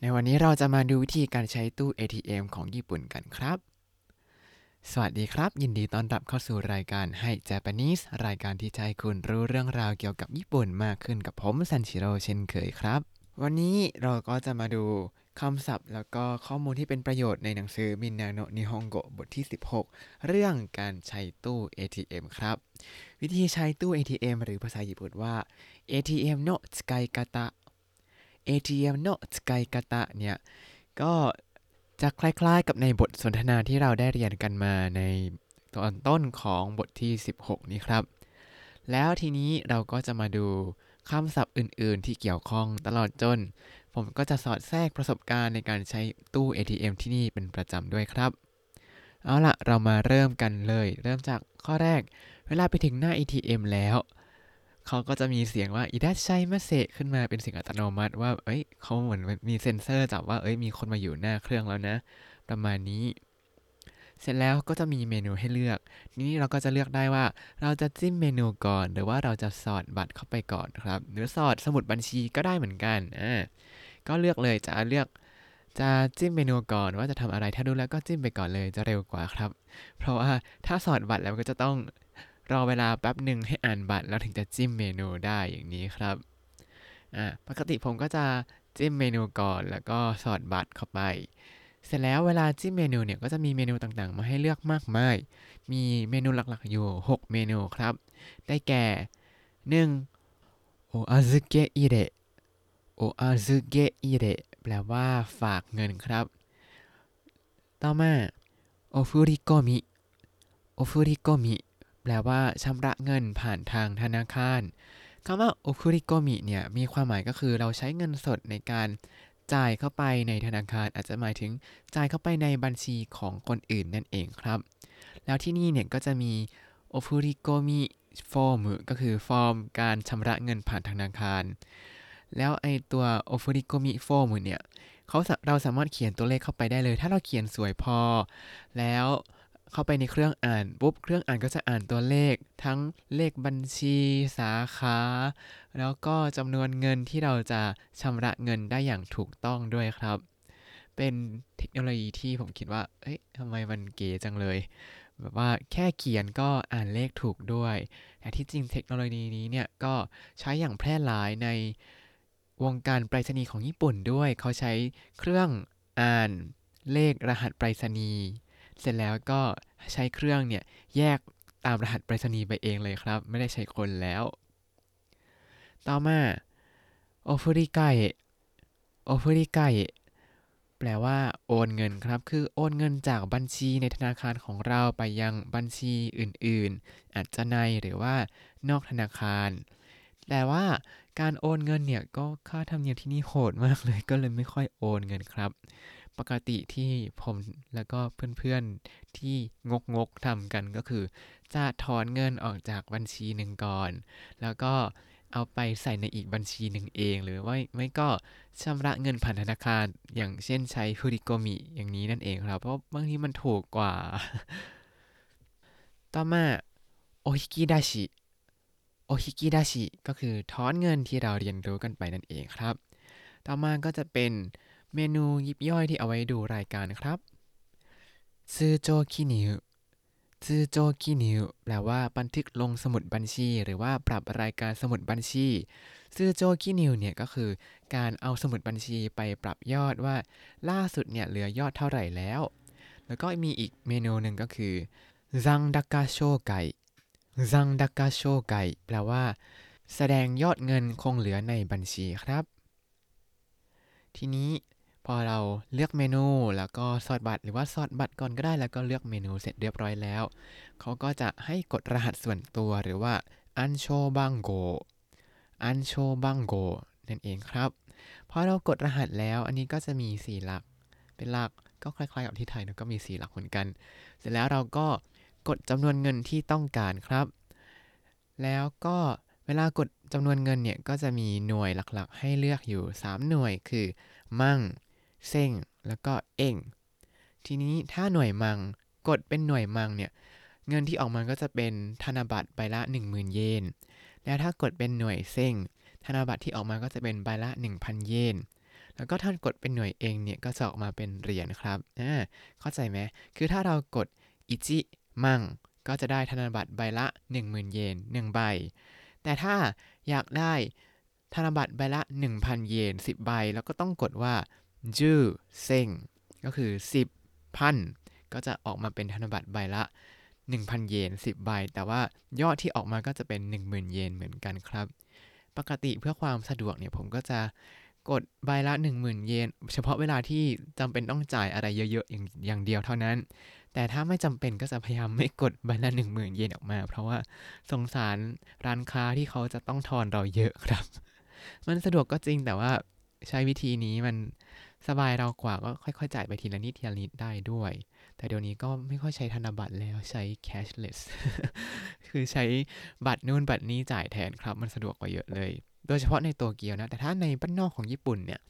ในวันนี้เราจะมาดูวิธีการใช้ตู้ ATM ของญี่ปุ่นกันครับ สวัสดีครับ ยินดีต้อนรับเข้าสู่รายการให้ Japanese รายการที่จะให้คุณรู้เรื่องราวเกี่ยวกับญี่ปุ่นมากขึ้นกับผมซันชิโร่เช่นเคยครับ วันนี้เราก็จะมาดูคำศัพท์ แล้วก็ข้อมูลที่เป็นประโยชน์ในหนังสือมินนาโนนิฮงโกบทที่ 16 เรื่องการใช้ตู้ ATM ครับ วิธีใช้ตู้ ATM หรือภาษาญี่ปุ่นว่า ATM โนสกายกาตะ ATM โนสกายกาตะเนี่ยก็จะคล้ายๆกับในบทสนทนาที่เราได้เรียนกันมาในตอนต้นของบทที่ 16 นี้ครับ แล้วทีนี้เราก็จะมาดูคำศัพท์อื่นๆ ที่เกี่ยวข้องตลอดจน ผมก็จะสอดแทรกประสบการณ์ในการใช้ตู้ ATM ที่นี่เป็นประจำด้วยครับ เอาล่ะ เรามาเริ่มกันเลย เริ่มจากข้อแรก เวลาไปถึงหน้า ATM แล้ว เขาก็จะมีเสียงว่าอิดัชไชมาเซขึ้นมาเป็นเสียงอัตโนมัติว่า เอ้ยเขาเหมือนมีเซ็นเซอร์จับว่าเอ้ยมีคนมาอยู่หน้าเครื่องแล้วนะ ประมาณนี้ เสร็จแล้วก็จะมีเมนูให้เลือก นี้เราก็จะเลือกได้ว่า เราจะจิ้มเมนูก่อน หรือว่าเราจะสอดบัตรเข้าไปก่อนครับ หรือสอดสมุดบัญชีก็ได้เหมือนกันอ่าก็เลือกเลยจะเลือกจะจิ้มเมนูก่อนว่าจะทำอะไรถ้าดูแล้วก็จิ้มไปก่อนเลยจะเร็วกว่าครับ เพราะว่าถ้าสอดบัตรแล้วก็จะต้อง รอเวลาแป๊บหนึ่งให้อ่านบัตรแล้วถึงจะจิ้มเมนูได้อย่างนี้ครับอ่าปกติผมก็จะจิ้มเมนูก่อนแล้วก็สอดบัตรเข้าไป เสร็จแล้วเวลาจิ้มเมนูเนี่ยก็จะมีเมนูต่างๆ มาให้เลือกมากมาย มีเมนูหลักๆอยู่ 6 เมนูครับ ได้แก่ 1. โออาซึเกะอิเระโออาซึเกะอิเระแปลว่าฝากเงินครับ ต่อมา お振り込み お振り込み แปลว่าชำระเงินผ่านทางธนาคารคำว่า お振り込み เนี่ยมีความหมายก็คือเราใช้เงินสดในการจ่ายเข้าไปในธนาคารอาจจะหมายถึงจ่ายเข้าไปในบัญชีของคนอื่นนั่นเองครับ แล้วที่นี่เนี่ยก็จะมี お振り込み ฟอร์มก็คือฟอร์มการชำระเงินผ่านธนาคาร แล้วไอตัวโอฟุริโกมิฟอร์มเนี่ยเขาเราสามารถเขียนตัวเลขเข้าไปได้เลย ถ้าเราเขียนสวยพอ แล้ว เข้าไปในเครื่องอ่านปุ๊บเครื่องอ่านก็จะอ่านตัวเลข ทั้งเลขบัญชีสาขา แล้วก็จำนวนเงินที่เราจะชำระเงินได้อย่างถูกต้องด้วยครับ เป็นเทคโนโลยีที่ผมคิดว่า เอ้ยทำไมมันเก๋จังเลย แบบว่าแค่เขียนก็อ่านเลขถูกด้วย แต่ที่จริงเทคโนโลยีนี้เนี่ยก็ใช้อย่างแพร่หลายในวงการไปรษณีย์ของญี่ปุ่นด้วย เขาใช้เครื่องอ่านเลขรหัสไปรษณีย์ เสร็จแล้วก็ใช้เครื่องเนี่ยแยกตามรหัสไปรษณีย์ไปเองเลยครับ ไม่ได้ใช้คนแล้ว ต่อมาโอฟุริไกโอฟุริไกแปลว่าโอนเงินครับ คือโอนเงินจากบัญชีในธนาคารของเราไปยังบัญชีอื่นๆ อาจจะในหรือว่านอกธนาคาร แต่ว่าการโอนเงินเนี่ยก็ค่าธรรมเนียมที่นี่โหดมากเลย ก็เลยไม่ค่อยโอนเงินครับ ปกติที่ผมแล้วก็เพื่อนๆที่งกงกทำกันก็คือ จะถอนเงินออกจากบัญชีหนึ่งก่อน แล้วก็เอาไปใส่ในอีกบัญชีหนึ่งเอง หรือว่าไม่ก็ชำระเงินผ่านธนาคาร อย่างเช่นใช้ฟูริโกมิอย่างนี้นั่นเองครับ เพราะบางทีมันถูกกว่า ต่อมาโอฮิกิดาชิโอฮิกิดาชิก็คือถอนเงินที่เราเรียนรู้กันไปนั่นเองครับ ต่อมาก็จะเป็น เมนูยิบย่อยที่เอาไว้ดูรายการครับ 通帳記入 通帳記入 แปลว่าบันทึกลงสมุดบัญชี หรือว่าปรับรายการสมุดบัญชีซูโจคินิวเนี่ยก็คือการเอาสมุดบัญชีไปปรับยอดว่า ล่าสุดเนี่ยเหลือยอดเท่าไหร่แล้ว แล้วก็มีอีกเมนูหนึ่งก็คือ 残高照会 残高照会 แปลว่า แสดงยอดเงินคงเหลือในบัญชีครับ ทีนี้ พอเราเลือกเมนูแล้วก็สอดบัตรหรือว่าสอดบัตรก่อนก็ได้แล้วก็เลือกเมนูเสร็จเรียบร้อยแล้ว เขาก็จะให้กดรหัสส่วนตัวหรือว่า 暗証番号 暗証番号 นั่นเองครับพอเรากดรหัสแล้วอันนี้ก็จะมี 4 หลัก เป็นหลักก็คล้ายๆกับที่ไทยนะก็มี 4 หลักเหมือนกัน เสร็จแล้วเราก็กดจำนวนเงินที่ต้องการครับ แล้วก็เวลากดจำนวนเงินเนี่ยก็จะมีหน่วยหลักๆ ให้เลือกอยู่ 3 หน่วยคือ มั่ง เซ็งแล้วก็เอ่งทีนี้ถ้าหน่วยมังกดเป็นหน่วยมังเนี่ยเงินที่ออกมาก็จะเป็นธนบัตรใบละ 10,000 เยน แล้วถ้ากดเป็นหน่วยเซ็งธนบัตรที่ออกมาก็จะเป็นใบละ 1,000 เยน แล้วก็ถ้ากดเป็นหน่วยเองเนี่ยก็จะออกมาเป็นเหรียญครับอ่าเข้าใจไหมคือถ้าเรากดอิจิมังก็จะได้ธนบัตรใบละ 10,000 เยน1ใบ แต่ถ้าอยากได้ธนบัตรใบละ 1,000 เยน 10 ใบ แล้วก็ต้องกดว่า จูเซ็งก็คือ 10พันก็จะออกมาเป็นธนบัตรใบละ 1,000 เยน 10 ใบ แต่ว่ายอดที่ออกมาก็จะเป็น 10,000 เยนเหมือนกันครับ ปกติเพื่อความสะดวกเนี่ยผมก็จะกดใบละ 10,000 เยน เฉพาะเวลาที่จำเป็นต้องจ่ายอะไรเยอะๆอย่างอย่างเดียวเท่านั้น แต่ถ้าไม่จำเป็นก็จะพยายามไม่กดใบละ 10,000 เยนออกมา เพราะว่าสงสารร้านค้าที่เขาจะต้องทอนเราเยอะครับ มันสะดวกก็จริงแต่ว่าใช้วิธีนี้มัน สบายเรากว่าก็ค่อยๆจ่ายไปทีละนิดทีละนิดได้ด้วย แต่เดี๋ยวนี้ก็ไม่ค่อยใช้ธนบัตรแล้วใช้ cashless คือใช้บัตรนู่นบัตรนี้จ่ายแทนครับ มันสะดวกกว่าเยอะเลย โดยเฉพาะในโตเกียวนะ แต่ถ้าในบ้านนอกของญี่ปุ่นเนี่ย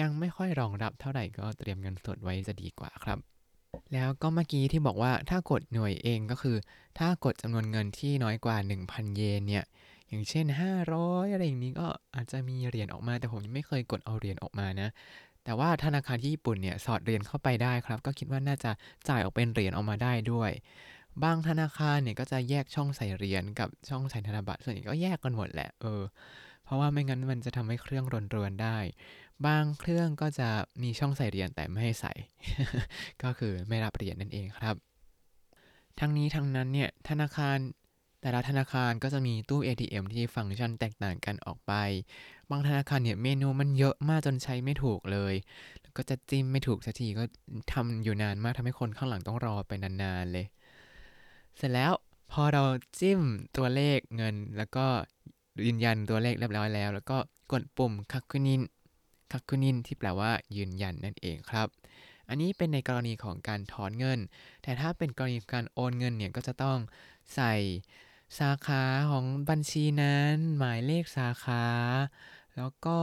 ยังไม่ค่อยรองรับเท่าไหร่ก็เตรียมเงินสดไว้จะดีกว่าครับแล้วก็เมื่อกี้ที่บอกว่าถ้ากดหน่วยเองก็คือ ถ้ากดจำนวนเงินที่น้อยกว่า 1,000 เยนเนี่ย อย่างเช่น 500 อะไรอย่างนี้ก็อาจจะมีเหรียญออกมาแต่ผมยังไม่เคยกดเอาเหรียญออกมานะ แต่ว่าธนาคารที่ญี่ปุ่นเนี่ยสอดเหรียญเข้าไปได้ครับ ก็คิดว่าน่าจะจ่ายออกเป็นเหรียญออกมาได้ด้วยบางธนาคารเนี่ยก็จะแยกช่องใส่เหรียญกับช่องใส่ธนบัตรส่วนใหญ่ก็แยกกันหมดแหละเออเพราะว่าไม่งั้นมันจะทำให้เครื่องรนรวนได้ บางเครื่องก็จะมีช่องใส่เหรียญแต่ไม่ให้ใส่ ก็คือไม่รับเหรียญนั่นเองครับ ทั้งนี้ทั้งนั้นเนี่ยธนาคาร แต่ละธนาคารก็จะมีตู้ ATM ที่ฟังก์ชันแตกต่างกันออกไป บางธนาคารเนี่ยเมนูมันเยอะมากจนใช้ไม่ถูกเลย แล้วก็จะจิ้มไม่ถูกสักทีก็ทำอยู่นานมากทำให้คนข้างหลังต้องรอไปนานๆเลย เสร็จแล้วพอเราจิ้มตัวเลขเงิน แล้วก็ยืนยันตัวเลขเรียบร้อยแล้ว แล้วก็กดปุ่มคักคุนินคักคุนินที่แปลว่ายืนยันนั่นเองครับ อันนี้เป็นในกรณีของการถอนเงิน แต่ถ้าเป็นกรณีการโอนเงินเนี่ยก็จะต้องใส่ สาขาของบัญชีนั้น หมายเลขสาขา แล้วก็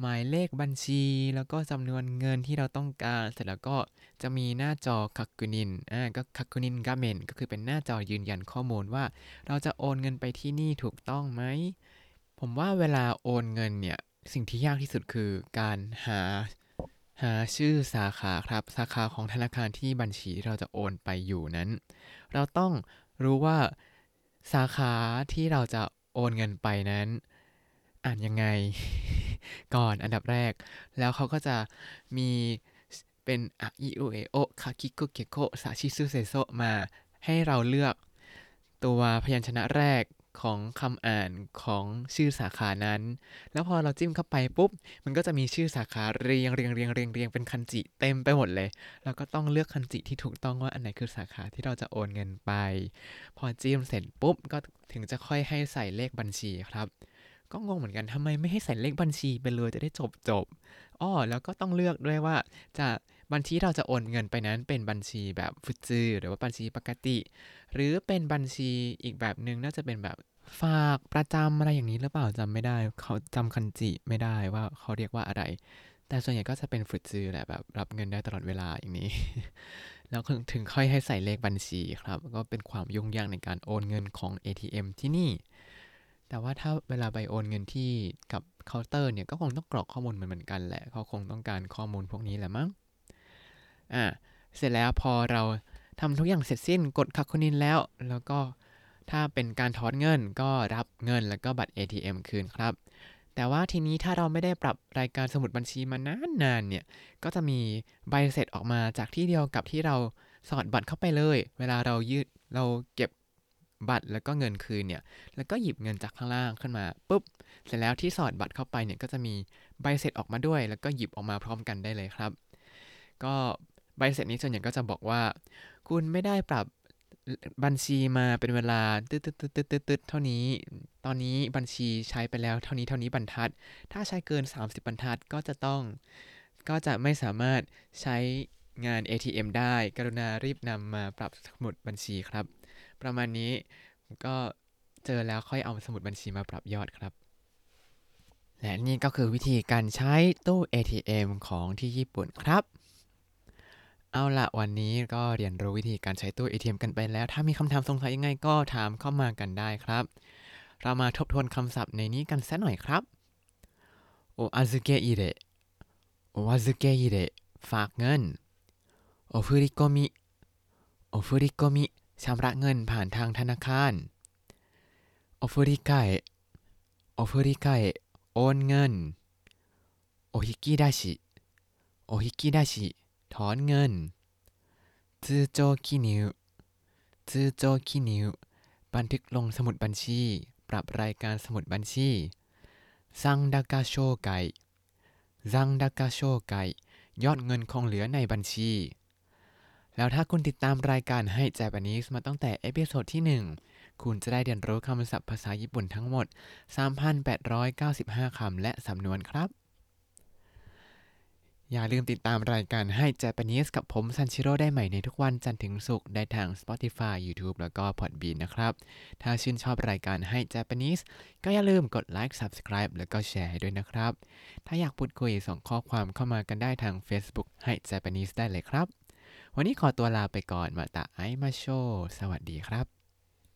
หมายเลขบัญชี แล้วก็จำนวนเงินที่เราต้องการ เสร็จแล้วก็จะมีหน้าจอคักกุนิน อ่า ก็คักกุนินกาเมนก็คือเป็นหน้าจอยืนยันข้อมูลว่า เราจะโอนเงินไปที่นี่ถูกต้องไหม ผมว่าเวลาโอนเงินเนี่ย สิ่งที่ยากที่สุดคือการหาหาชื่อสาขาครับ สาขาของธนาคารที่บัญชีที่เราจะโอนไปอยู่นั้น เราต้องรู้ว่า สาขาที่เราจะโอนเงินไปนั้น อ่านยังไง ก่อนอันดับแรก แล้วเขาก็จะมีเป็นあいうえおかきくけこさしすせそมาให้เราเลือกตัวพยัญชนะแรก ของคำอ่านของชื่อสาขานั้น แล้วพอเราจิ้มเข้าไปปุ๊บ มันก็จะมีชื่อสาขาเรียงเรียงเรียงเรียงเรียงเป็นคันจิเต็มไปหมดเลย เราก็ต้องเลือกคันจิที่ถูกต้องว่าอันไหนคือสาขาที่เราจะโอนเงินไป พอจิ้มเสร็จปุ๊บก็ถึงจะค่อยให้ใส่เลขบัญชีครับ ก็งงเหมือนกันทำไมไม่ให้ใส่เลขบัญชีไปเลยจะได้จบจบอ้อแล้วก็ต้องเลือกด้วยว่าจะ บัญชีเราจะโอนเงินไปนั้นเป็นบัญชีแบบฟุจือหรือว่าบัญชีปกติ หรือเป็นบัญชีอีกแบบหนึ่งน่าจะเป็นแบบฝากประจำอะไรอย่างนี้หรือเปล่าจำไม่ได้ เขาจำคันจิไม่ได้ว่าเขาเรียกว่าอะไร แต่ส่วนใหญ่ก็จะเป็นฟุจือแหละแบบรับเงินได้ตลอดเวลาอย่างนี้ แล้วถึงค่อยให้ใส่เลขบัญชีครับ ก็เป็นความยุ่งยากในการโอนเงินของ ATM ที่นี่แต่ว่าถ้าเวลาไปโอนเงินที่กับเคาน์เตอร์เนี่ยก็คงต้องกรอกข้อมูลเหมือนกันแหละ เขาคงต้องการข้อมูลพวกนี้แหละมั้ง อ่าเสร็จแล้วพอเราทำทุกอย่างเสร็จสิ้นกดคักคุนินแล้ว แล้วก็ถ้าเป็นการถอนเงินก็รับเงินแล้วก็บัตร ATM คืนครับ แต่ว่าทีนี้ถ้าเราไม่ได้ปรับรายการสมุดบัญชีมานานๆเนี่ย ก็จะมีใบเสร็จออกมาจากที่เดียวกับที่เราสอดบัตรเข้าไปเลย เวลาเรายืดเราเก็บบัตรแล้วก็เงินคืนเนี่ย แล้วก็หยิบเงินจากข้างล่างขึ้นมาปุ๊บ เสร็จแล้วที่สอดบัตรเข้าไปเนี่ยก็จะมีใบเสร็จออกมาด้วย แล้วก็หยิบออกมาพร้อมกันได้เลยครับ ก็ ใบเสร็จนี้ส่วนใหญ่ก็จะบอกว่า คุณไม่ได้ปรับบัญชีมาเป็นเวลาตึ๊ดตึ๊ดตึ๊ดตึ๊ดตึ๊ดเท่านี้ ตอนนี้บัญชีใช้ไปแล้วเท่านี้เท่านี้บรรทัด ถ้าใช้เกิน 30 บรรทัดก็จะต้อง ก็จะไม่สามารถใช้งาน ATM ได้ กรุณารีบนำมาปรับสมุดบัญชีครับ ประมาณนี้ก็เจอแล้วค่อยเอาสมุดบัญชีมาปรับยอดครับ และนี่ก็คือวิธีการใช้ตู้ ATM ของที่ญี่ปุ่นครับ เอาละวันนี้ก็เรียนรู้วิธีการใช้ตู้ ATM กันไปแล้ว ถ้ามีคำถามสงสัยยังไงก็ถามเข้ามากันได้ครับ เรามาทบทวนคำศัพท์ในนี้กันสักหน่อยครับお預け入れ お預け入れฝากเงินโอฟุริโกมิโอฟุริโกมิชำระเงินผ่านทางธนาคารโอฟุริกาเอะโอฟุริกาเอะโอนเงินโอฮิกิดาชิโอฮิกิดาชิ ถอนเงิน通帳記入 通帳記入บันทึกลงสมุดบัญชี ปรับรายการสมุดบัญชี残高照会 残高照会ยอดเงินคงเหลือในบัญชี แล้วถ้าคุณติดตามรายการให้ Japanese มาตั้งแต่ episode ที่ 1 คุณจะได้เรียนรู้คำศัพท์ภาษาญี่ปุ่นทั้งหมด 3,895 คำและสำนวนครับ อย่าลืมติดตามรายการให้ Japanese กับผมซันชิโร่ได้ใหม่ในทุกวันจันทร์ถึงศุกร์ได้ทาง Spotify YouTube แล้วก็ Podbean นะครับ ถ้าชื่นชอบรายการให้ Japanese ก็อย่าลืมกดไลค์ Subscribe แล้วก็แชร์ให้ด้วยนะครับ ถ้าอยากพูดคุยส่งข้อความเข้ามากันได้ทาง Facebook ให้ Japanese ได้เลยครับ วันนี้ขอตัวลาไปก่อนมาตาไอมาโช สวัสดีครับ